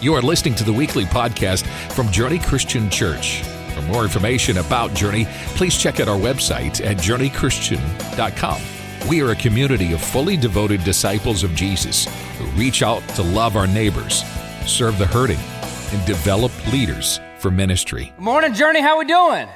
You are listening to the weekly podcast from Journey Christian Church. For more information about Journey, please check out our website at journeychristian.com. We are a community of fully devoted disciples of Jesus who reach out to love our neighbors, serve the hurting, and develop leaders for ministry. Good Morning, Journey. How we doing?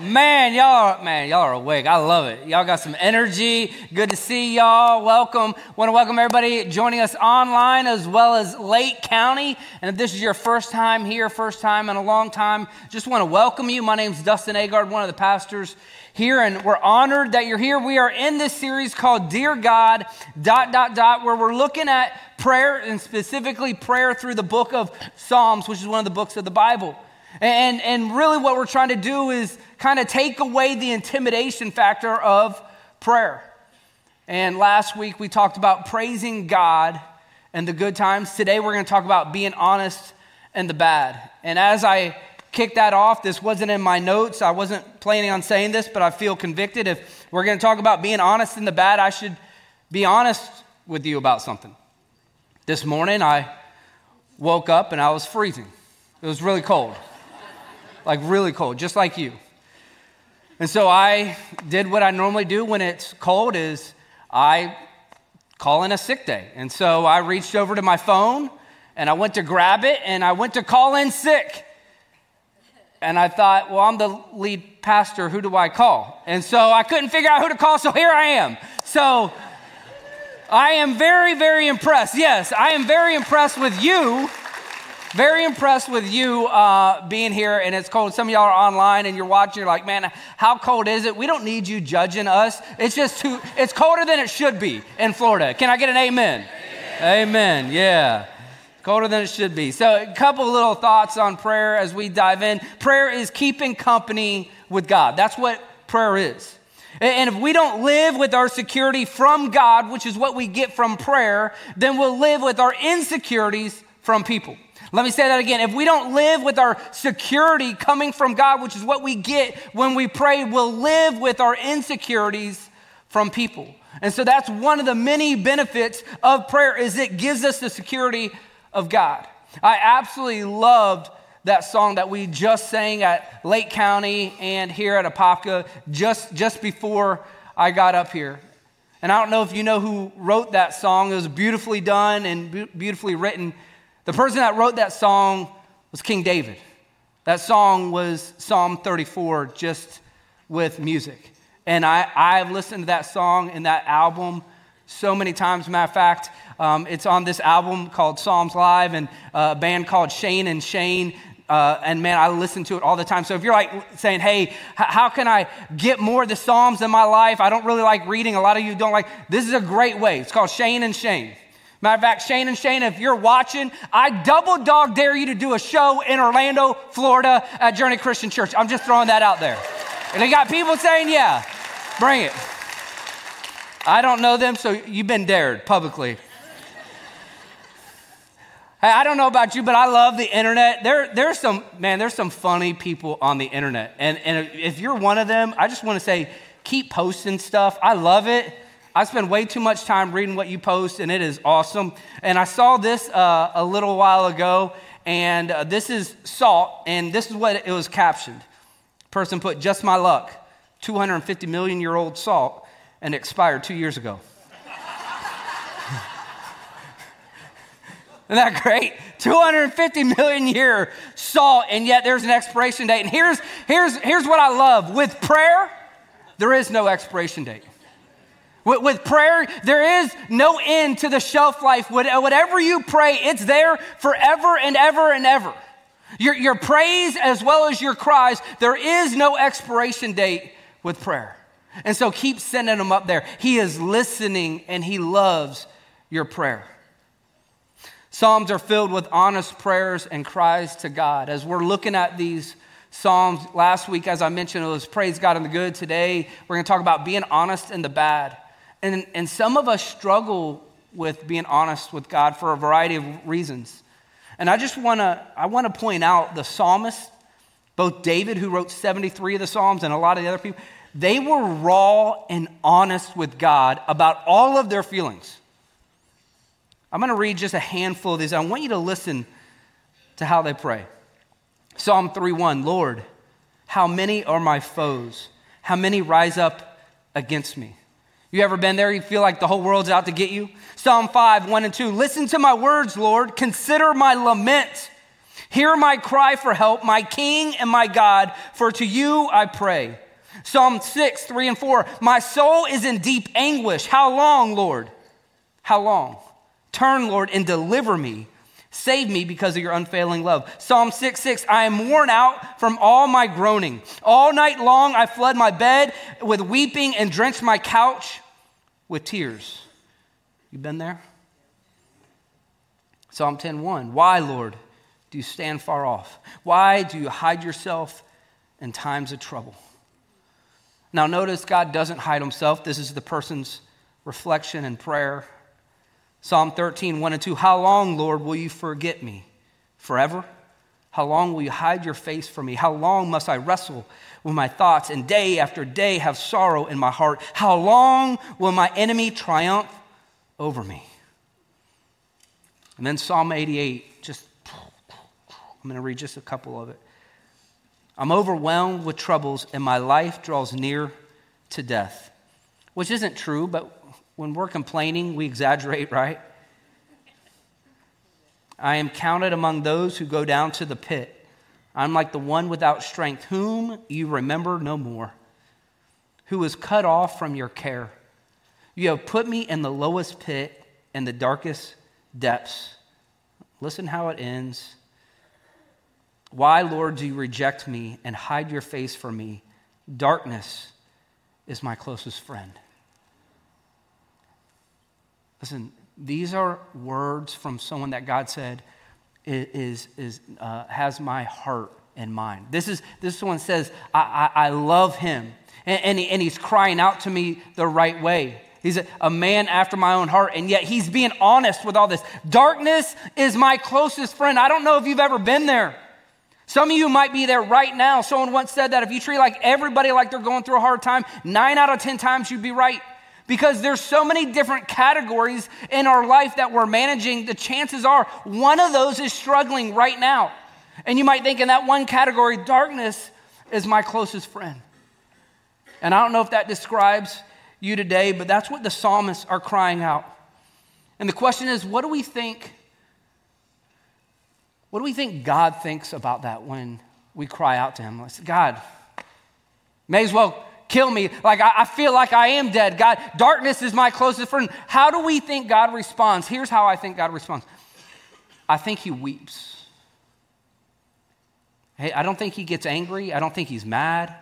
Man, y'all, man, y'all are awake. I love it. Y'all got some energy. Good to see y'all. Welcome. Want to welcome everybody joining us online as well as Lake County. And if this is your first time here, first time in a long time, just want to welcome you. My name's Dustin Aagaard, one of the pastors here, and we're honored that you're here. We are in this series called Dear God, dot, dot, dot, where we're looking at prayer and specifically prayer through the book of Psalms, which is one of the books of the Bible. And, and really, what we're trying to do is kind of take away the intimidation factor of prayer. And last week, we talked about praising God and the good times. Today, we're going to talk about being honest and the bad. And as I kick that off, this wasn't in my notes. I wasn't planning on saying this, but I feel convicted. If we're going to talk about being honest and the bad, I should be honest with you about something. This morning, I woke up and I was freezing. It was really cold like really cold, just like you. And so I did what I normally do when it's cold is I call in a sick day. And so I reached over to my phone and I went to grab it and I went to call in sick. And I thought, well, I'm the lead pastor. Who do I call? And so I couldn't figure out who to call, so here I am. So I am very, very impressed. Yes, I am very impressed with you very impressed with you uh, being here, and it's cold. Some of y'all are online and you're watching. You're like, man, how cold is it? We don't need you judging us. It's just too. It's colder than it should be in Florida. Can I get an amen? Amen. amen. Yeah. Colder than it should be. So, a couple little thoughts on prayer as we dive in. Prayer is keeping company with God. That's what prayer is. And if we don't live with our security from God, which is what we get from prayer, then we'll live with our insecurities from people. Let me say that again. If we don't live with our security coming from God, which is what we get when we pray, we'll live with our insecurities from people. And so that's one of the many benefits of prayer is it gives us the security of God. I absolutely loved that song that we just sang at Lake County and here at Apopka just, just before I got up here. And I don't know if you know who wrote that song. It was beautifully done and beautifully written. The person that wrote that song was King David. That song was Psalm 34, just with music. And I, I've listened to that song and that album so many times. Matter of fact, um, it's on this album called Psalms Live and a band called Shane and Shane. Uh, and man, I listen to it all the time. So if you're like saying, hey, how can I get more of the Psalms in my life? I don't really like reading. A lot of you don't like. This is a great way. It's called Shane and Shane. Matter of fact, Shane and Shane, if you're watching, I double dog dare you to do a show in Orlando, Florida at Journey Christian Church. I'm just throwing that out there. And they got people saying, yeah, bring it. I don't know them, so you've been dared publicly. Hey, I don't know about you, but I love the internet. There, there's some, man, there's some funny people on the internet. And, and if you're one of them, I just want to say, keep posting stuff. I love it. I spend way too much time reading what you post, and it is awesome. And I saw this uh, a little while ago, and uh, this is salt, and this is what it was captioned. Person put, just my luck, 250 million year old salt, and expired two years ago. Isn't that great? 250 million year salt, and yet there's an expiration date. And here's, here's, here's what I love with prayer, there is no expiration date. With, prayer, there is no end to the shelf life. Whatever you pray, it's there forever and ever and ever. Your, your praise as well as your cries, there is no expiration date with prayer. And so keep sending them up there. He is listening and he loves your prayer. Psalms are filled with honest prayers and cries to God. As we're looking at these Psalms last week, as I mentioned, it was praise God in the good. Today, we're going to talk about being honest in the bad. And, and some of us struggle with being honest with God for a variety of reasons. And I just want to I want to point out the psalmist, both David who wrote 73 of the psalms and a lot of the other people, they were raw and honest with God about all of their feelings. I'm going to read just a handful of these. I want you to listen to how they pray. Psalm 3:1, Lord, how many are my foes? How many rise up against me? You ever been there? You feel like the whole world's out to get you? Psalm 5, 1 and 2. Listen to my words, Lord. Consider my lament. Hear my cry for help, my King and my God, for to you I pray. Psalm 6, 3 and 4. My soul is in deep anguish. How long, Lord? How long? Turn, Lord, and deliver me. Save me because of your unfailing love. Psalm 6 6, I am worn out from all my groaning. All night long I flood my bed with weeping and drench my couch with tears. You been there? Psalm 10 1, why, Lord, do you stand far off? Why do you hide yourself in times of trouble? Now, notice God doesn't hide himself. This is the person's reflection and prayer. Psalm 13, 1 and 2. How long, Lord, will you forget me? Forever? How long will you hide your face from me? How long must I wrestle with my thoughts and day after day have sorrow in my heart? How long will my enemy triumph over me? And then Psalm 88, just, I'm going to read just a couple of it. I'm overwhelmed with troubles, and my life draws near to death. Which isn't true, but when we're complaining, we exaggerate, right? I am counted among those who go down to the pit. I'm like the one without strength, whom you remember no more, who is cut off from your care. You have put me in the lowest pit and the darkest depths. Listen how it ends. Why, Lord, do you reject me and hide your face from me? Darkness is my closest friend. Listen, these are words from someone that God said is, is, uh, has my heart in mind. This is this one says, I, I, I love him. And, and, he, and, he's crying out to me the right way. He's a, a man after my own heart, and yet he's being honest with all this. Darkness is my closest friend. I don't know if you've ever been there. Some of you might be there right now. Someone once said that if you treat like everybody like they're going through a hard time, nine out of 10 times you'd be right. Because there's so many different categories in our life that we're managing, the chances are one of those is struggling right now. And you might think in that one category, darkness is my closest friend. And I don't know if that describes you today, but that's what the psalmists are crying out. And the question is, what do we think what do we think God thinks about that when we cry out to Him? Like, God, may as well kill me. Like, I, I feel like I am dead. God, darkness is my closest friend. How do we think God responds? Here's how I think God responds I think He weeps. Hey, I don't think He gets angry, I don't think He's mad.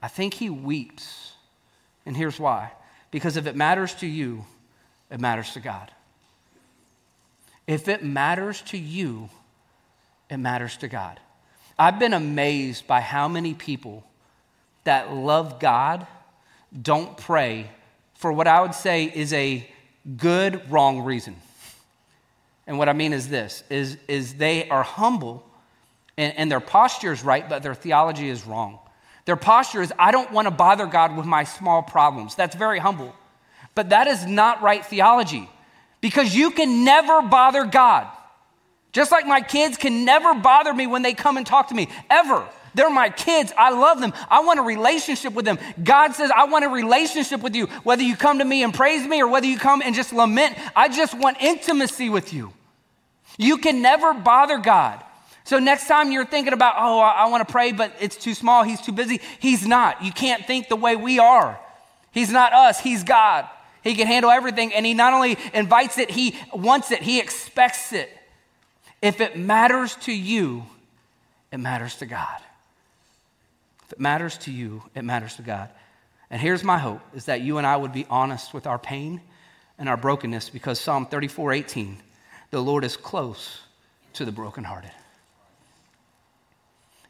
I think He weeps. And here's why because if it matters to you, it matters to God. If it matters to you, it matters to God. I've been amazed by how many people that love God don't pray for what I would say is a good wrong reason. And what I mean is this is, is they are humble and, and their posture is right, but their theology is wrong. Their posture is, I don't want to bother God with my small problems. That's very humble. But that is not right theology because you can never bother God. Just like my kids can never bother me when they come and talk to me, ever. They're my kids. I love them. I want a relationship with them. God says, I want a relationship with you. Whether you come to me and praise me or whether you come and just lament, I just want intimacy with you. You can never bother God. So next time you're thinking about, oh, I, I want to pray, but it's too small, he's too busy, he's not. You can't think the way we are. He's not us, he's God. He can handle everything, and He not only invites it, He wants it, He expects it. If it matters to you, it matters to God. It matters to you, it matters to God. And here's my hope is that you and I would be honest with our pain and our brokenness because Psalm 34 18, the Lord is close to the brokenhearted.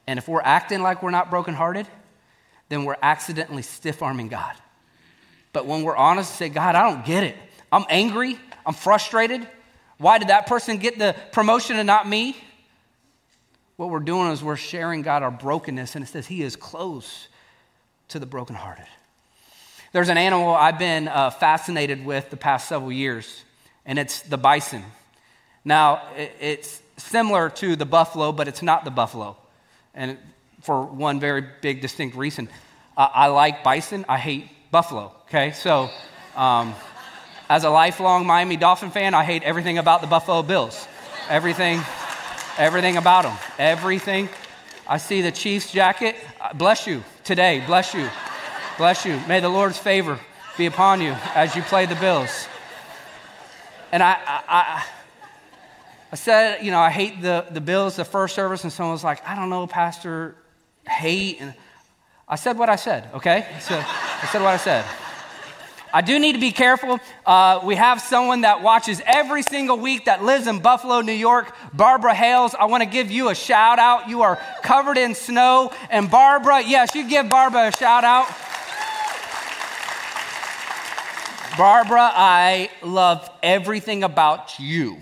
And if we're acting like we're not brokenhearted, then we're accidentally stiff arming God. But when we're honest, and say, God, I don't get it. I'm angry. I'm frustrated. Why did that person get the promotion and not me? What we're doing is we're sharing God our brokenness, and it says He is close to the brokenhearted. There's an animal I've been uh, fascinated with the past several years. and it's the bison. Now, it's similar to the buffalo, but it's not the buffalo. And for one very big, distinct reason. Uh, I like bison, I hate buffalo, okay? So, um, as a lifelong Miami Dolphin fan, I hate everything about the Buffalo Bills. Everything, everything about them. Everything. I see the Chiefs jacket. Uh, bless you today. Bless you. Bless you. May the Lord's favor be upon you as you play the Bills. And I, I, I, I said, you know, I hate the, the Bills, the first service, and someone was like, I don't know, Pastor, hate. And I said what I said, okay? So I said what I said. I do need to be careful. Uh, we have someone that watches every single week that lives in Buffalo, New York, Barbara Hales. I want to give you a shout out. You are covered in snow. And Barbara, yes, you give Barbara a shout out. Barbara, I love everything about you,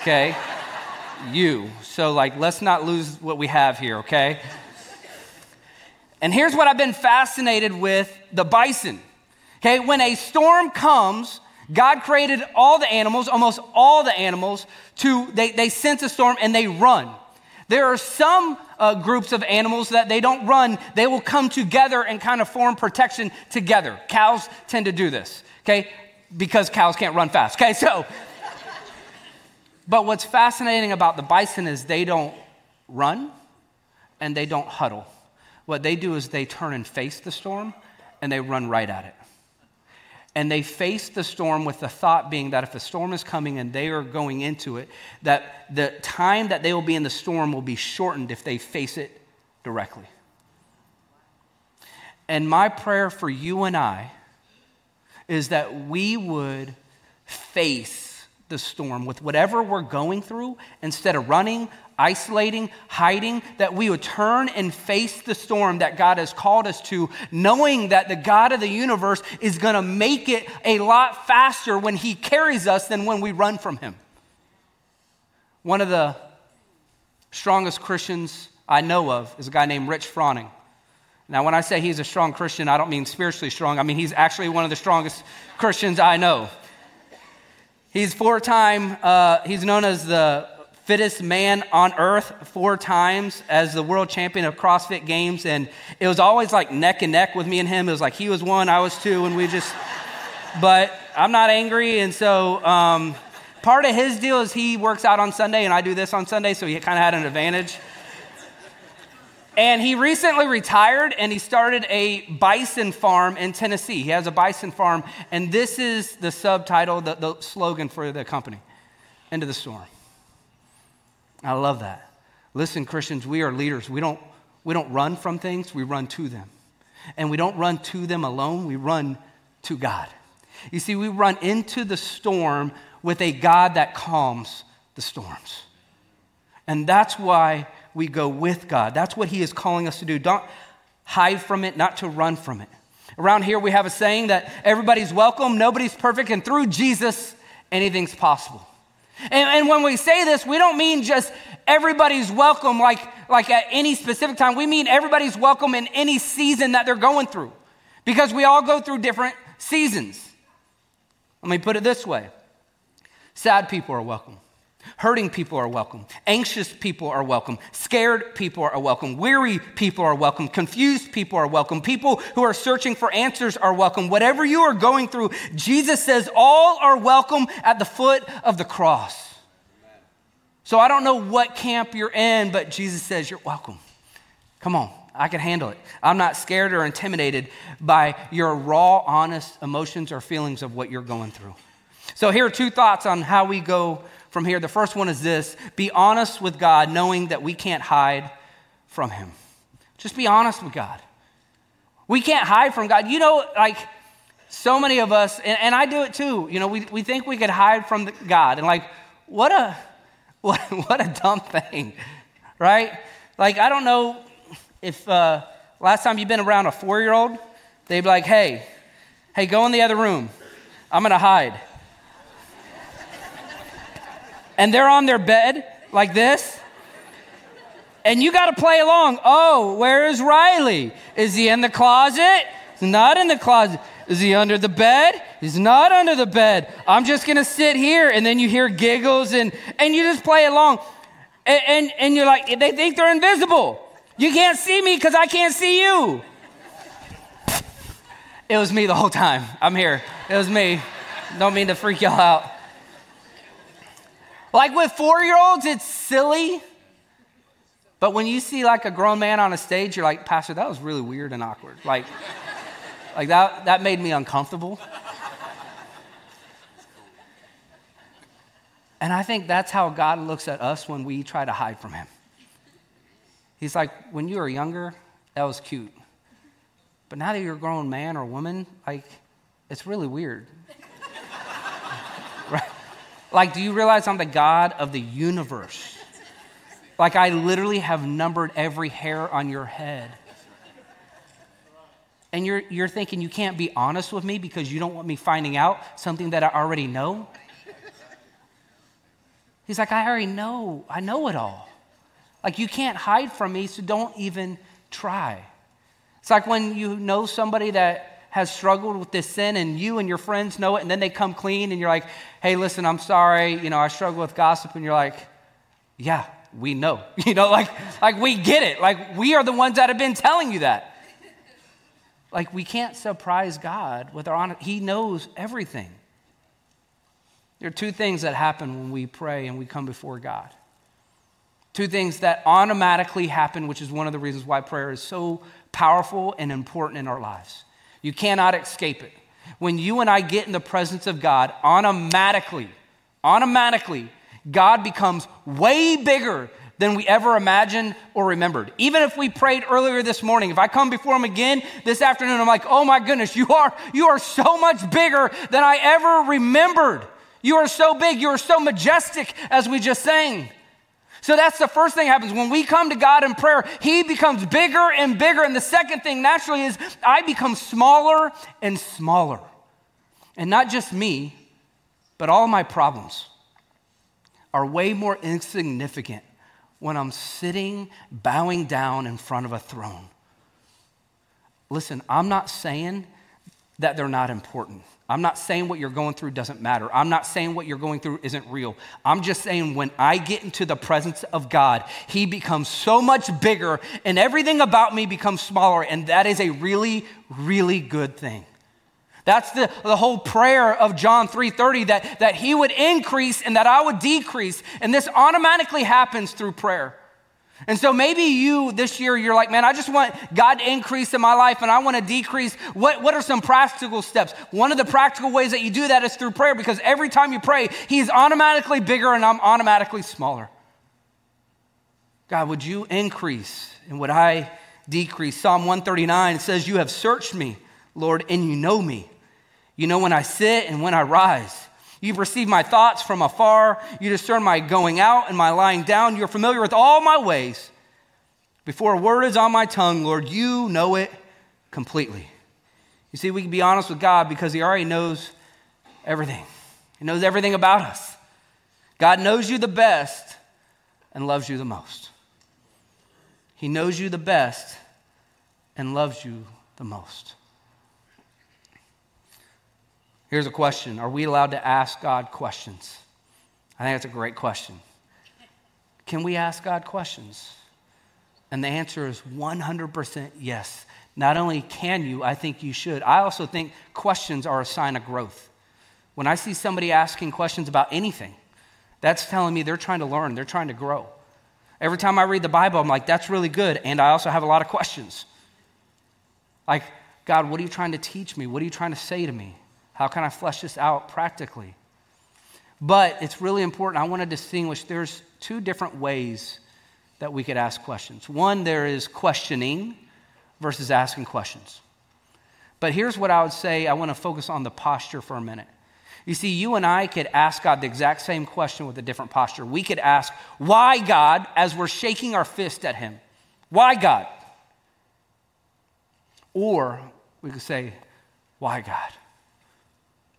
okay? you. So, like, let's not lose what we have here, okay? And here's what I've been fascinated with the bison. Okay, when a storm comes, God created all the animals, almost all the animals, to they, they sense a storm and they run. There are some uh, groups of animals that they don't run, they will come together and kind of form protection together. Cows tend to do this okay? Because cows can't run fast, okay? So, but what's fascinating about the bison is they don't run and they don't huddle. What they do is they turn and face the storm and they run right at it. And they face the storm with the thought being that if a storm is coming and they are going into it, that the time that they will be in the storm will be shortened if they face it directly. And my prayer for you and I is that we would face the storm with whatever we're going through instead of running, isolating, hiding, that we would turn and face the storm that God has called us to, knowing that the God of the universe is going to make it a lot faster when He carries us than when we run from Him. One of the strongest Christians I know of is a guy named Rich Froning. Now, when I say he's a strong Christian, I don't mean spiritually strong. I mean he's actually one of the strongest Christians I know. He's four time, uh, he's known as the fittest man on earth four times as the world champion of CrossFit Games. And it was always like neck and neck with me and him. It was like he was one, I was two, and we just, but I'm not angry. And so um, part of his deal is he works out on Sunday, and I do this on Sunday, so he kind of had an advantage. And he recently retired and he started a bison farm in Tennessee. He has a bison farm, and this is the subtitle, the, the slogan for the company Into the Storm. I love that. Listen, Christians, we are leaders. We don't, we don't run from things, we run to them. And we don't run to them alone, we run to God. You see, we run into the storm with a God that calms the storms. And that's why we go with God. That's what He is calling us to do. Don't hide from it, not to run from it. Around here, we have a saying that everybody's welcome, nobody's perfect, and through Jesus, anything's possible. And, and, when we say this, we don't mean just everybody's welcome like, like at any specific time. We mean everybody's welcome in any season that they're going through because we all go through different seasons. Let me put it this way sad people are welcome. Hurting people are welcome. Anxious people are welcome. Scared people are welcome. Weary people are welcome. Confused people are welcome. People who are searching for answers are welcome. Whatever you are going through, Jesus says all are welcome at the foot of the cross. So I don't know what camp you're in, but Jesus says you're welcome. Come on, I can handle it. I'm not scared or intimidated by your raw, honest emotions or feelings of what you're going through. So here are two thoughts on how we go from here. The first one is this be honest with God, knowing that we can't hide from Him. Just be honest with God. We can't hide from God. You know, like so many of us, and, and I do it too, you know, we, we think we could hide from the, God. And like, what a, what, what a dumb thing, right? Like, I don't know if uh, last time you've been around a four year old, they'd be like, hey, hey, go in the other room. I'm going to hide and they're on their bed like this. And you got to play along. Oh, where is Riley? Is he in the closet? He's not in the closet. Is he under the bed? He's not under the bed. I'm just going to sit here. And then you hear giggles and, and you just play along. And, and, and you're like, they think they're invisible. You can't see me because I can't see you. It was me the whole time. I'm here. It was me. Don't mean to freak y'all out. Like with four year olds, it's silly. But when you see like a grown man on a stage, you're like, Pastor, that was really weird and awkward. Like, like that, that made me uncomfortable. And I think that's how God looks at us when we try to hide from Him. He's like, when you were younger, that was cute. But now that you're a grown man or woman, like, it's really weird. Like, do you realize I'm the God of the universe? Like, I literally have numbered every hair on your head. And you're, you're thinking you can't be honest with me because you don't want me finding out something that I already know? He's like, I already know. I know it all. Like, you can't hide from me, so don't even try. It's like when you know somebody that has struggled with this sin and you and your friends know it, and then they come clean and you're like, hey, listen, I'm sorry. You know, I struggle with gossip. And you're like, yeah, we know. You know, like, like we get it. Like, we are the ones that have been telling you that. Like, we can't surprise God with our honor. He knows everything. There are two things that happen when we pray and we come before God. Two things that automatically happen, which is one of the reasons why prayer is so powerful and important in our lives. You cannot escape it. When you and I get in the presence of God, automatically, automatically, God becomes way bigger than we ever imagined or remembered. Even if we prayed earlier this morning, if I come before him again this afternoon, I'm like, oh my goodness, you are, you are so much bigger than I ever remembered. You are so big, you are so majestic, as we just sang. So that's the first thing happens. When we come to God in prayer, He becomes bigger and bigger. And the second thing naturally is I become smaller and smaller. And not just me, but all my problems are way more insignificant when I'm sitting, bowing down in front of a throne. Listen, I'm not saying that they're not important. I'm not saying what you're going through doesn't matter. I'm not saying what you're going through isn't real. I'm just saying when I get into the presence of God, He becomes so much bigger and everything about me becomes smaller. And that is a really, really good thing. That's the, the whole prayer of John 3:30 that, that he would increase and that I would decrease. And this automatically happens through prayer. And so maybe you this year, you're like, man, I just want God to increase in my life and I want to decrease. What, what are some practical steps? One of the practical ways that you do that is through prayer because every time you pray, He's automatically bigger and I'm automatically smaller. God, would you increase and would I decrease? Psalm 139 says, You have searched me, Lord, and you know me. You know when I sit and when I rise. You perceive my thoughts from afar. You discern my going out and my lying down. You're familiar with all my ways. Before a word is on my tongue, Lord, you know it completely. You see, we can be honest with God because He already knows everything. He knows everything about us. God knows you the best and loves you the most. He knows you the best and loves you the most. Here's a question Are we allowed to ask God questions? I think that's a great question. Can we ask God questions? And the answer is 100% yes. Not only can you, I think you should. I also think questions are a sign of growth. When I see somebody asking questions about anything, that's telling me they're trying to learn, they're trying to grow. Every time I read the Bible, I'm like, that's really good. And I also have a lot of questions. Like, God, what are you trying to teach me? What are you trying to say to me? How can I flesh this out practically? But it's really important. I want to distinguish there's two different ways that we could ask questions. One, there is questioning versus asking questions. But here's what I would say I want to focus on the posture for a minute. You see, you and I could ask God the exact same question with a different posture. We could ask, Why God, as we're shaking our fist at Him? Why God? Or we could say, Why God?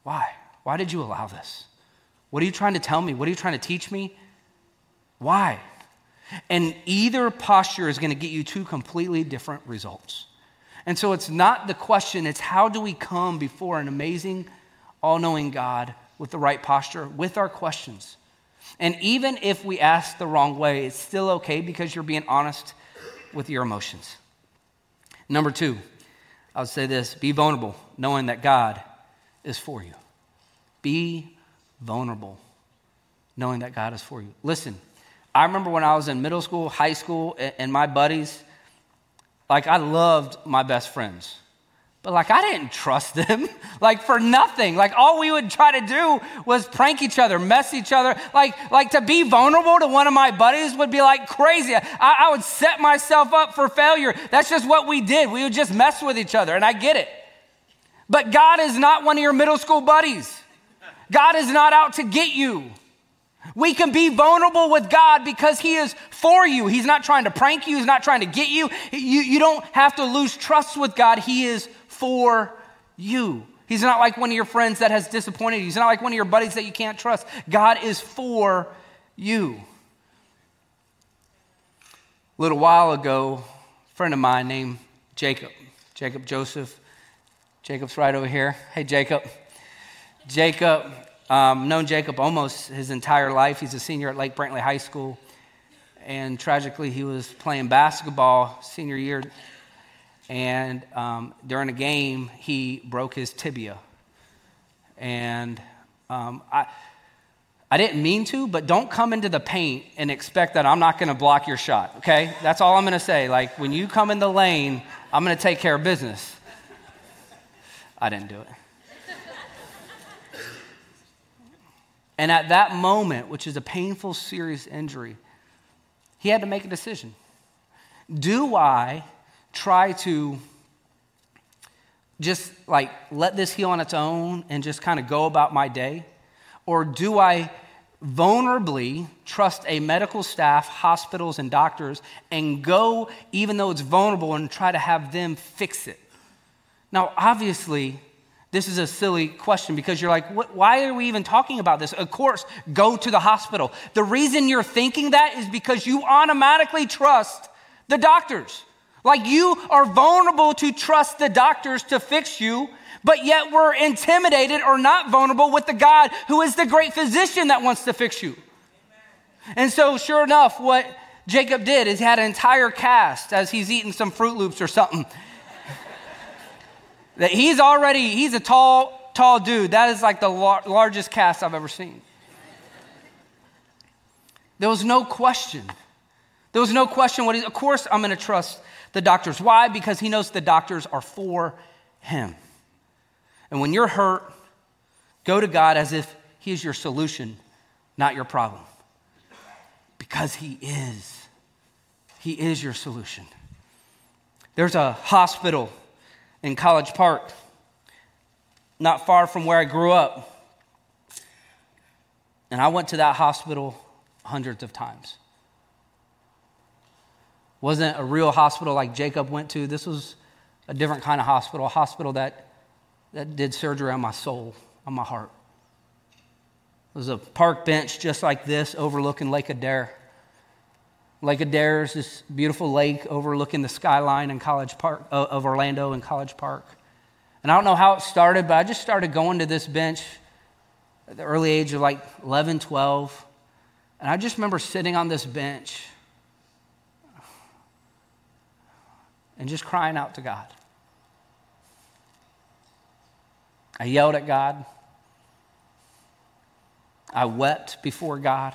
Why? Why did you allow this? What are you trying to tell me? What are you trying to teach me? Why? And either posture is going to get you two completely different results. And so it's not the question, it's how do we come before an amazing, all knowing God with the right posture, with our questions. And even if we ask the wrong way, it's still okay because you're being honest with your emotions. Number two, I would say this be vulnerable, knowing that God is for you. Be vulnerable, knowing that God is for you. Listen, I remember when I was in middle school, high school, and my buddies, like I loved my best friends. But like I didn't trust them, like for nothing. Like all we would try to do was prank each other, mess each other. Like, like to be vulnerable to one of my buddies would be like crazy. I, I would set myself up for failure. That's just what we did. We would just mess with each other, and I get it. But God is not one of your middle school buddies. God is not out to get you. We can be vulnerable with God because He is for you. He's not trying to prank you, He's not trying to get you. You, you don't have to lose trust with God. He is for you. He's not like one of your friends that has disappointed you. He's not like one of your buddies that you can't trust. God is for you. A little while ago, a friend of mine named Jacob, Jacob Joseph, Jacob's right over here. Hey, Jacob. Jacob, um, known Jacob almost his entire life. He's a senior at Lake Brantley High School. And tragically, he was playing basketball senior year and um, during a game, he broke his tibia. And um, I, I didn't mean to, but don't come into the paint and expect that I'm not going to block your shot, okay? That's all I'm going to say. Like, when you come in the lane, I'm going to take care of business. I didn't do it. and at that moment, which is a painful, serious injury, he had to make a decision. Do I try to just like let this heal on its own and just kind of go about my day? Or do I vulnerably trust a medical staff, hospitals, and doctors and go, even though it's vulnerable, and try to have them fix it? Now, obviously, this is a silly question because you're like, why are we even talking about this? Of course, go to the hospital. The reason you're thinking that is because you automatically trust the doctors. Like you are vulnerable to trust the doctors to fix you, but yet we're intimidated or not vulnerable with the God who is the great physician that wants to fix you. And so, sure enough, what Jacob did is he had an entire cast as he's eating some Froot Loops or something. That he's already, he's a tall, tall dude. That is like the lar- largest cast I've ever seen. There was no question. There was no question what he, of course I'm going to trust the doctors. Why? Because he knows the doctors are for him. And when you're hurt, go to God as if he is your solution, not your problem. Because he is. He is your solution. There's a hospital in College Park, not far from where I grew up. And I went to that hospital hundreds of times wasn't a real hospital like Jacob went to. This was a different kind of hospital, a hospital that, that did surgery on my soul, on my heart. It was a park bench just like this overlooking Lake Adair. Lake Adair is this beautiful lake overlooking the skyline in College Park, of Orlando and College Park. And I don't know how it started, but I just started going to this bench at the early age of like 11, 12. And I just remember sitting on this bench and just crying out to God. I yelled at God. I wept before God.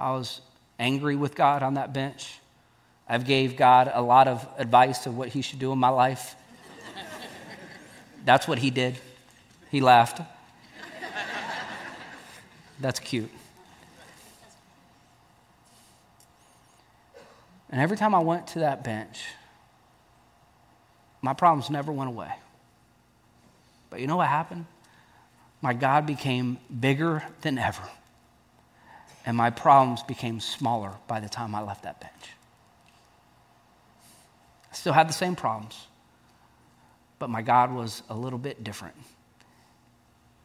I was angry with God on that bench. I've gave God a lot of advice of what he should do in my life. That's what he did. He laughed. That's cute. And every time I went to that bench, my problems never went away. But you know what happened? My God became bigger than ever. And my problems became smaller by the time I left that bench. I still had the same problems, but my God was a little bit different.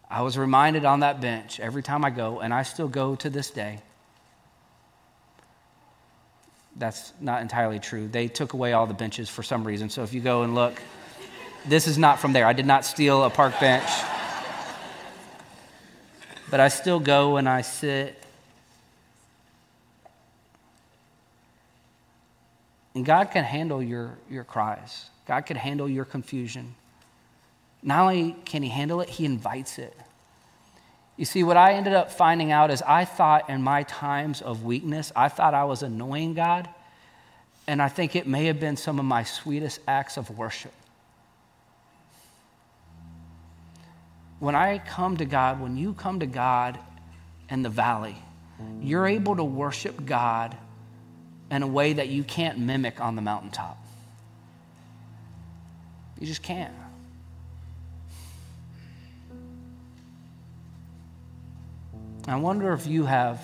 I was reminded on that bench every time I go, and I still go to this day that's not entirely true. They took away all the benches for some reason. So if you go and look, this is not from there. I did not steal a park bench. But I still go and I sit. And God can handle your, your cries. God can handle your confusion. Not only can He handle it, He invites it. You see, what I ended up finding out is I thought in my times of weakness, I thought I was annoying God. And I think it may have been some of my sweetest acts of worship. When I come to God, when you come to God in the valley, you're able to worship God in a way that you can't mimic on the mountaintop. You just can't. I wonder if you have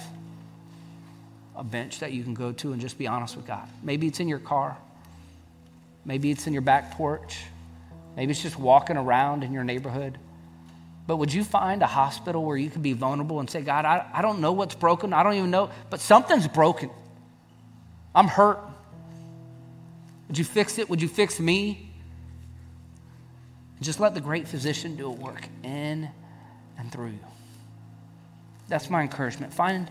a bench that you can go to and just be honest with God. Maybe it's in your car. Maybe it's in your back porch. Maybe it's just walking around in your neighborhood. But would you find a hospital where you could be vulnerable and say, God, I, I don't know what's broken. I don't even know, but something's broken. I'm hurt. Would you fix it? Would you fix me? just let the great physician do a work in and through you. That's my encouragement. Find,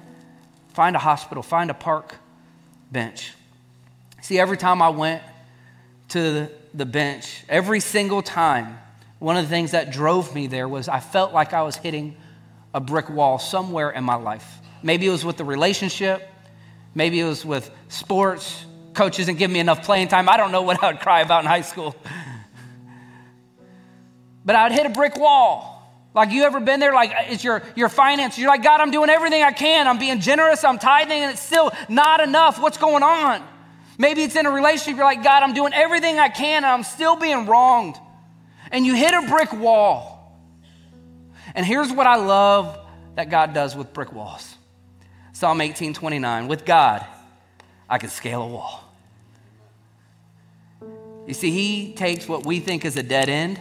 find a hospital, find a park bench. See, every time I went to the bench, every single time, one of the things that drove me there was I felt like I was hitting a brick wall somewhere in my life. Maybe it was with the relationship, maybe it was with sports. Coaches didn't give me enough playing time. I don't know what I would cry about in high school. but I would hit a brick wall. Like you ever been there? Like it's your your finances. You're like, God, I'm doing everything I can. I'm being generous, I'm tithing, and it's still not enough. What's going on? Maybe it's in a relationship, you're like, God, I'm doing everything I can, and I'm still being wronged. And you hit a brick wall. And here's what I love that God does with brick walls. Psalm 18, 29. With God, I can scale a wall. You see, He takes what we think is a dead end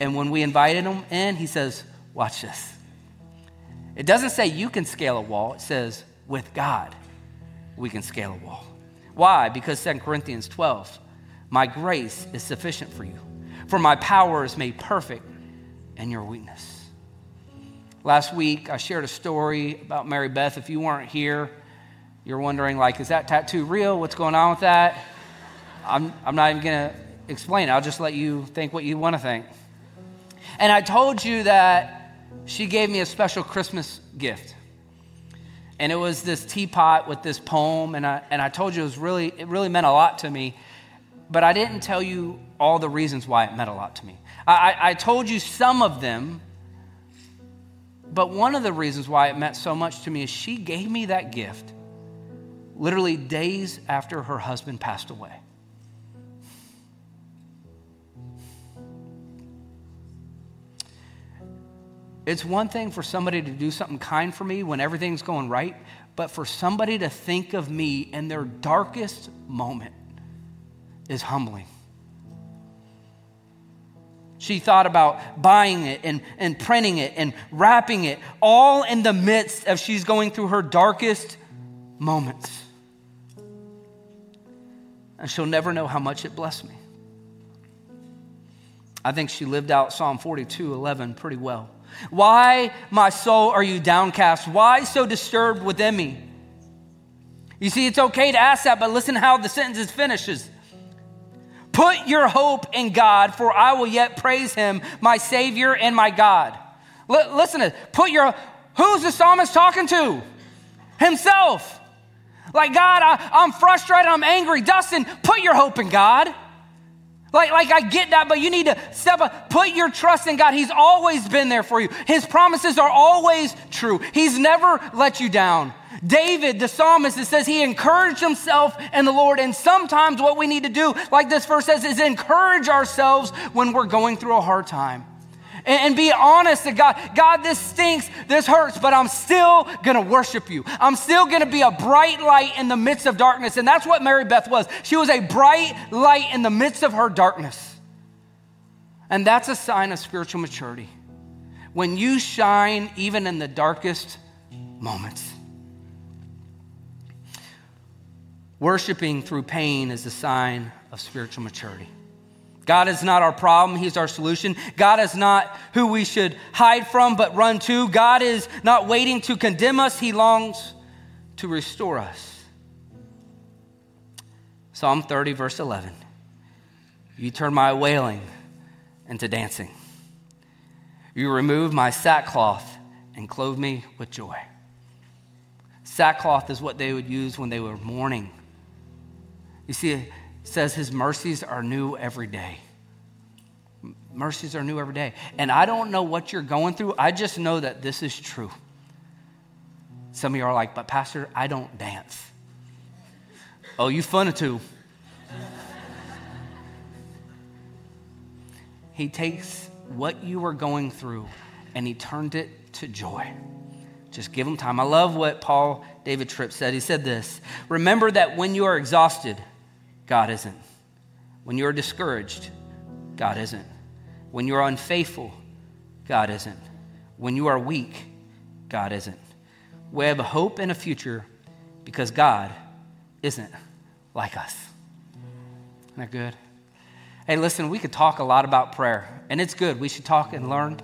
and when we invited him in, he says, Watch this. It doesn't say you can scale a wall, it says, With God, we can scale a wall. Why? Because 2 Corinthians 12, my grace is sufficient for you, for my power is made perfect in your weakness. Last week, I shared a story about Mary Beth. If you weren't here, you're wondering, like, is that tattoo real? What's going on with that? I'm, I'm not even going to explain it. I'll just let you think what you want to think. And I told you that she gave me a special Christmas gift. And it was this teapot with this poem, and I, and I told you it was really, it really meant a lot to me. But I didn't tell you all the reasons why it meant a lot to me. I, I told you some of them, but one of the reasons why it meant so much to me is she gave me that gift literally days after her husband passed away. It's one thing for somebody to do something kind for me when everything's going right, but for somebody to think of me in their darkest moment is humbling. She thought about buying it and, and printing it and wrapping it, all in the midst of she's going through her darkest moments. And she'll never know how much it blessed me. I think she lived out Psalm 42 11 pretty well. Why, my soul, are you downcast? Why so disturbed within me? You see, it's okay to ask that, but listen how the sentence finishes. Put your hope in God, for I will yet praise him, my Savior and my God. L- listen to put your who's the psalmist talking to? Himself. Like, God, I, I'm frustrated, I'm angry. Dustin, put your hope in God. Like, like I get that, but you need to step up, put your trust in God. He's always been there for you. His promises are always true. He's never let you down. David, the psalmist, it says he encouraged himself in the Lord. And sometimes what we need to do, like this verse says, is encourage ourselves when we're going through a hard time and, and be honest to God. God, this stinks, this hurts, but I'm still gonna worship you. I'm still gonna be a bright light in the midst of darkness. And that's what Mary Beth was. She was a bright light in the midst of her darkness. And that's a sign of spiritual maturity. When you shine even in the darkest moments. Worshiping through pain is a sign of spiritual maturity. God is not our problem, He's our solution. God is not who we should hide from but run to. God is not waiting to condemn us, He longs to restore us. Psalm 30, verse 11. You turn my wailing into dancing. You remove my sackcloth and clothe me with joy. Sackcloth is what they would use when they were mourning. You see, it says his mercies are new every day. Mercies are new every day. And I don't know what you're going through. I just know that this is true. Some of you are like, but Pastor, I don't dance. Oh, you funny too. he takes what you were going through and he turned it to joy. Just give him time. I love what Paul David Tripp said. He said this Remember that when you are exhausted, God isn't. When you're discouraged, God isn't. When you're unfaithful, God isn't. When you are weak, God isn't. We have a hope and a future because God isn't like us. Isn't that good? Hey, listen, we could talk a lot about prayer, and it's good. We should talk and learn.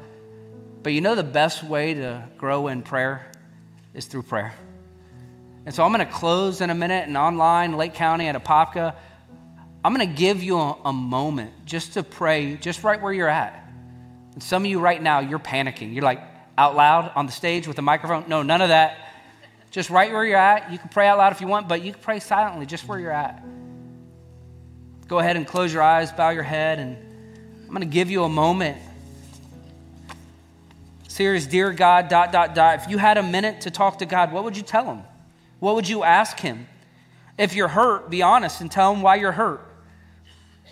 But you know, the best way to grow in prayer is through prayer. And so I'm going to close in a minute and online, Lake County at Apopka. I'm going to give you a, a, moment just to pray, just right where you're at. And some of you right now, you're panicking. You're like out loud on the stage with a microphone. No, none of that. Just right where you're at. You can pray out loud if you want, but you can pray silently just where you're at. Go ahead and close your eyes, bow your head, and I'm going to give you a moment. Series, Dear God, dot, dot, dot. If you had a minute to talk to God, what would you tell him? What would you ask him? If you're hurt, be honest and tell him why you're hurt.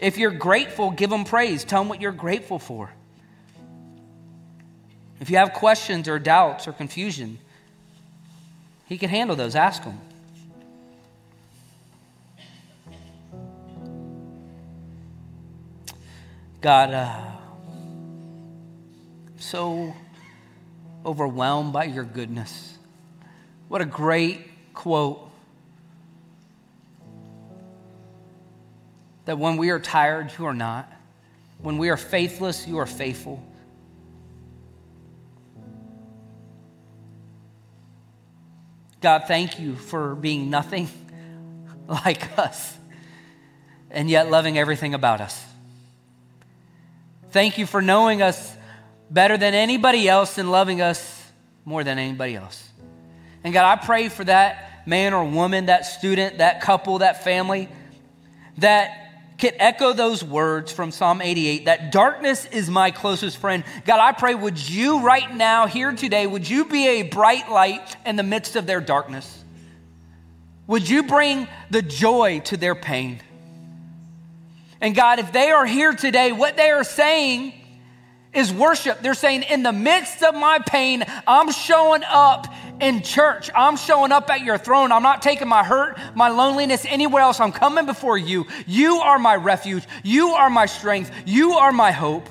If you're grateful, give them praise. Tell them what you're grateful for. If you have questions or doubts or confusion, he can handle those. Ask him. God, uh, so overwhelmed by your goodness. What a great quote that when we are tired, you are not. When we are faithless, you are faithful. God, thank you for being nothing like us and yet loving everything about us. Thank you for knowing us better than anybody else and loving us more than anybody else. And God, I pray for that man or woman, that student, that couple, that family that can echo those words from Psalm 88 that darkness is my closest friend. God, I pray, would you right now, here today, would you be a bright light in the midst of their darkness? Would you bring the joy to their pain? And God, if they are here today, what they are saying is worship. They're saying, in the midst of my pain, I'm showing up in church. I'm showing up at your throne. I'm not taking my hurt, my loneliness anywhere else. I'm coming before you. You are my refuge. You are my strength. You are my hope.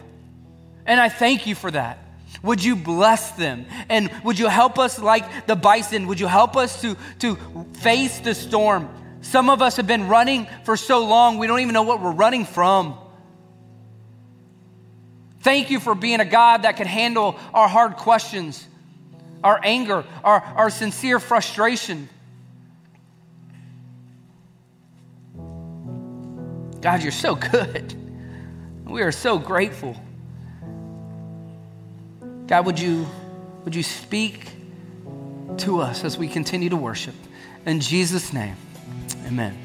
And I thank you for that. Would you bless them? And would you help us like the bison? Would you help us to, to face the storm? Some of us have been running for so long, we don't even know what we're running from. Thank you for being a God that can handle our hard questions our anger, our, our sincere frustration. God, you're so good. We are so grateful. God, would you, would you speak to us as we continue to worship? In Jesus' name, amen.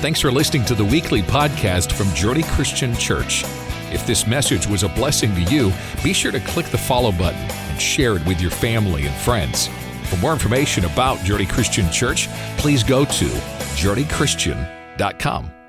Thanks for listening to the weekly podcast from Journey Christian Church. If this message was a blessing to you, be sure to click the follow button share it with your family and friends. For more information about Journey Christian Church, please go to journeychristian.com.